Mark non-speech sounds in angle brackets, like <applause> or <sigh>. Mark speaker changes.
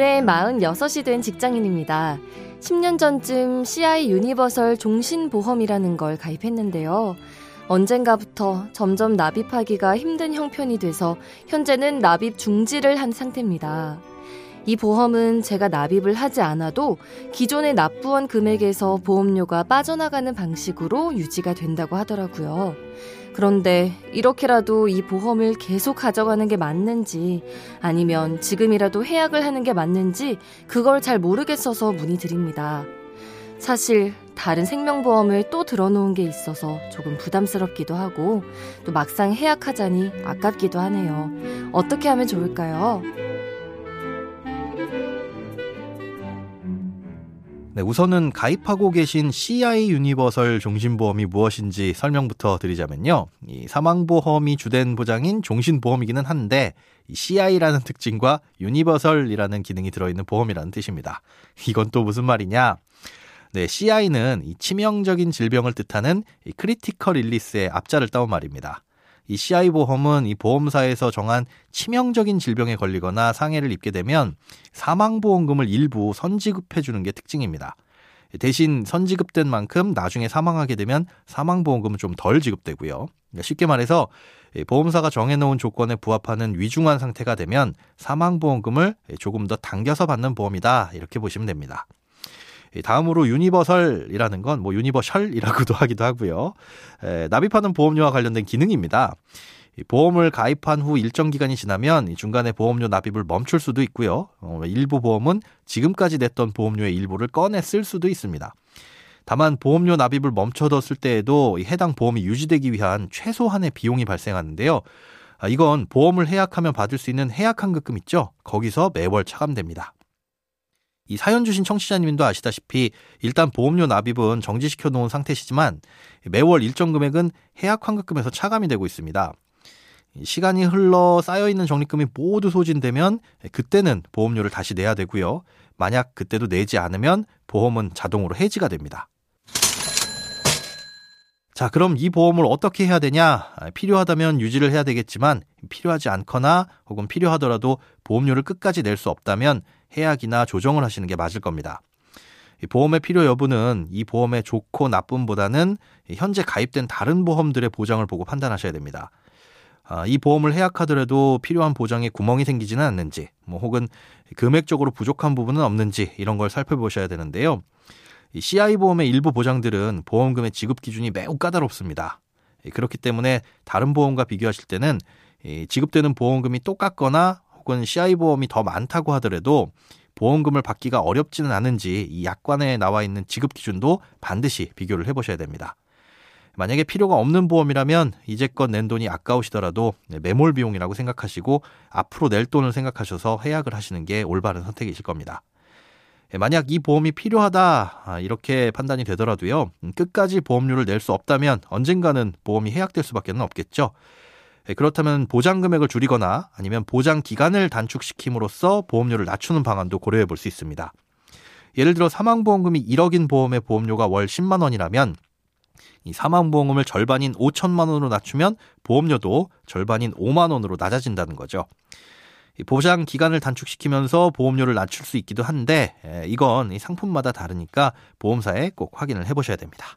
Speaker 1: 올해 46이 된 직장인입니다. 10년 전쯤 CI 유니버설 종신보험이라는 걸 가입했는데요. 언젠가부터 점점 납입하기가 힘든 형편이 돼서 현재는 납입 중지를 한 상태입니다. 이 보험은 제가 납입을 하지 않아도 기존의 납부된 금액에서 보험료가 빠져나가는 방식으로 유지가 된다고 하더라고요. 그런데 이렇게라도 이 보험을 계속 가져가는 게 맞는지 아니면 지금이라도 해약을 하는 게 맞는지 그걸 잘 모르겠어서 문의드립니다. 사실 다른 생명보험을 또 들어놓은 게 있어서 조금 부담스럽기도 하고 또 막상 해약하자니 아깝기도 하네요. 어떻게 하면 좋을까요?
Speaker 2: 네, 우선은 가입하고 계신 CI 유니버설 종신보험이 무엇인지 설명부터 드리자면요. 이 사망보험이 주된 보장인 종신보험이기는 한데 이 CI라는 특징과 유니버설이라는 기능이 들어있는 보험이라는 뜻입니다. 이건 또 무슨 말이냐? 네, CI는 이 치명적인 질병을 뜻하는 이 critical illness의 앞자를 따온 말입니다. 이 CI 보험은 이 보험사에서 정한 치명적인 질병에 걸리거나 상해를 입게 되면 사망보험금을 일부 선지급해 주는 게 특징입니다. 대신 선지급된 만큼 나중에 사망하게 되면 사망보험금은 좀 덜 지급되고요. 그러니까 쉽게 말해서 보험사가 정해놓은 조건에 부합하는 위중한 상태가 되면 사망보험금을 조금 더 당겨서 받는 보험이다. 이렇게 보시면 됩니다. 다음으로 유니버설이라는 건 뭐 유니버셜이라고도 <laughs> 하기도 하고요. 에, 납입하는 보험료와 관련된 기능입니다. 보험을 가입한 후 일정 기간이 지나면 중간에 보험료 납입을 멈출 수도 있고요. 어, 일부 보험은 지금까지 냈던 보험료의 일부를 꺼내 쓸 수도 있습니다. 다만 보험료 납입을 멈춰뒀을 때에도 해당 보험이 유지되기 위한 최소한의 비용이 발생하는데요. 아, 이건 보험을 해약하면 받을 수 있는 해약 환급금 있죠. 거기서 매월 차감됩니다. 이 사연 주신 청취자님도 아시다시피 일단 보험료 납입은 정지시켜 놓은 상태시지만 매월 일정 금액은 해약 환급금에서 차감이 되고 있습니다. 시간이 흘러 쌓여 있는 적립금이 모두 소진되면 그때는 보험료를 다시 내야 되고요. 만약 그때도 내지 않으면 보험은 자동으로 해지가 됩니다. 자, 그럼 이 보험을 어떻게 해야 되냐? 필요하다면 유지를 해야 되겠지만 필요하지 않거나 혹은 필요하더라도 보험료를 끝까지 낼 수 없다면 해약이나 조정을 하시는 게 맞을 겁니다. 보험의 필요 여부는 이 보험의 좋고 나쁨보다는 현재 가입된 다른 보험들의 보장을 보고 판단하셔야 됩니다. 아, 이 보험을 해약하더라도 필요한 보장에 구멍이 생기지는 않는지, 뭐 혹은 금액적으로 부족한 부분은 없는지 이런 걸 살펴보셔야 되는데요. CI 보험의 일부 보장들은 보험금의 지급 기준이 매우 까다롭습니다. 그렇기 때문에 다른 보험과 비교하실 때는 지급되는 보험금이 똑같거나 혹은 CI 보험이 더 많다고 하더라도 보험금을 받기가 어렵지는 않은지 이 약관에 나와 있는 지급 기준도 반드시 비교를 해보셔야 됩니다. 만약에 필요가 없는 보험이라면 이제껏 낸 돈이 아까우시더라도 매몰 비용이라고 생각하시고 앞으로 낼 돈을 생각하셔서 해약을 하시는 게 올바른 선택이실 겁니다. 만약 이 보험이 필요하다 아, 이렇게 판단이 되더라도요 끝까지 보험료를 낼 수 없다면 언젠가는 보험이 해약될 수밖에 없겠죠. 예, 그렇다면 보장 금액을 줄이거나 아니면 보장 기간을 단축시킴으로써 보험료를 낮추는 방안도 고려해 볼 수 있습니다. 예를 들어 사망보험금이 1억인 보험의 보험료가 월 10만 원이라면 이 사망보험금을 절반인 5천만 원으로 낮추면 보험료도 절반인 5만 원으로 낮아진다는 거죠. 보장 기간을 단축시키면서 보험료를 낮출 수 있기도 한데 예, 이건 상품마다 다르니까 보험사에 꼭 확인을 해보셔야 됩니다.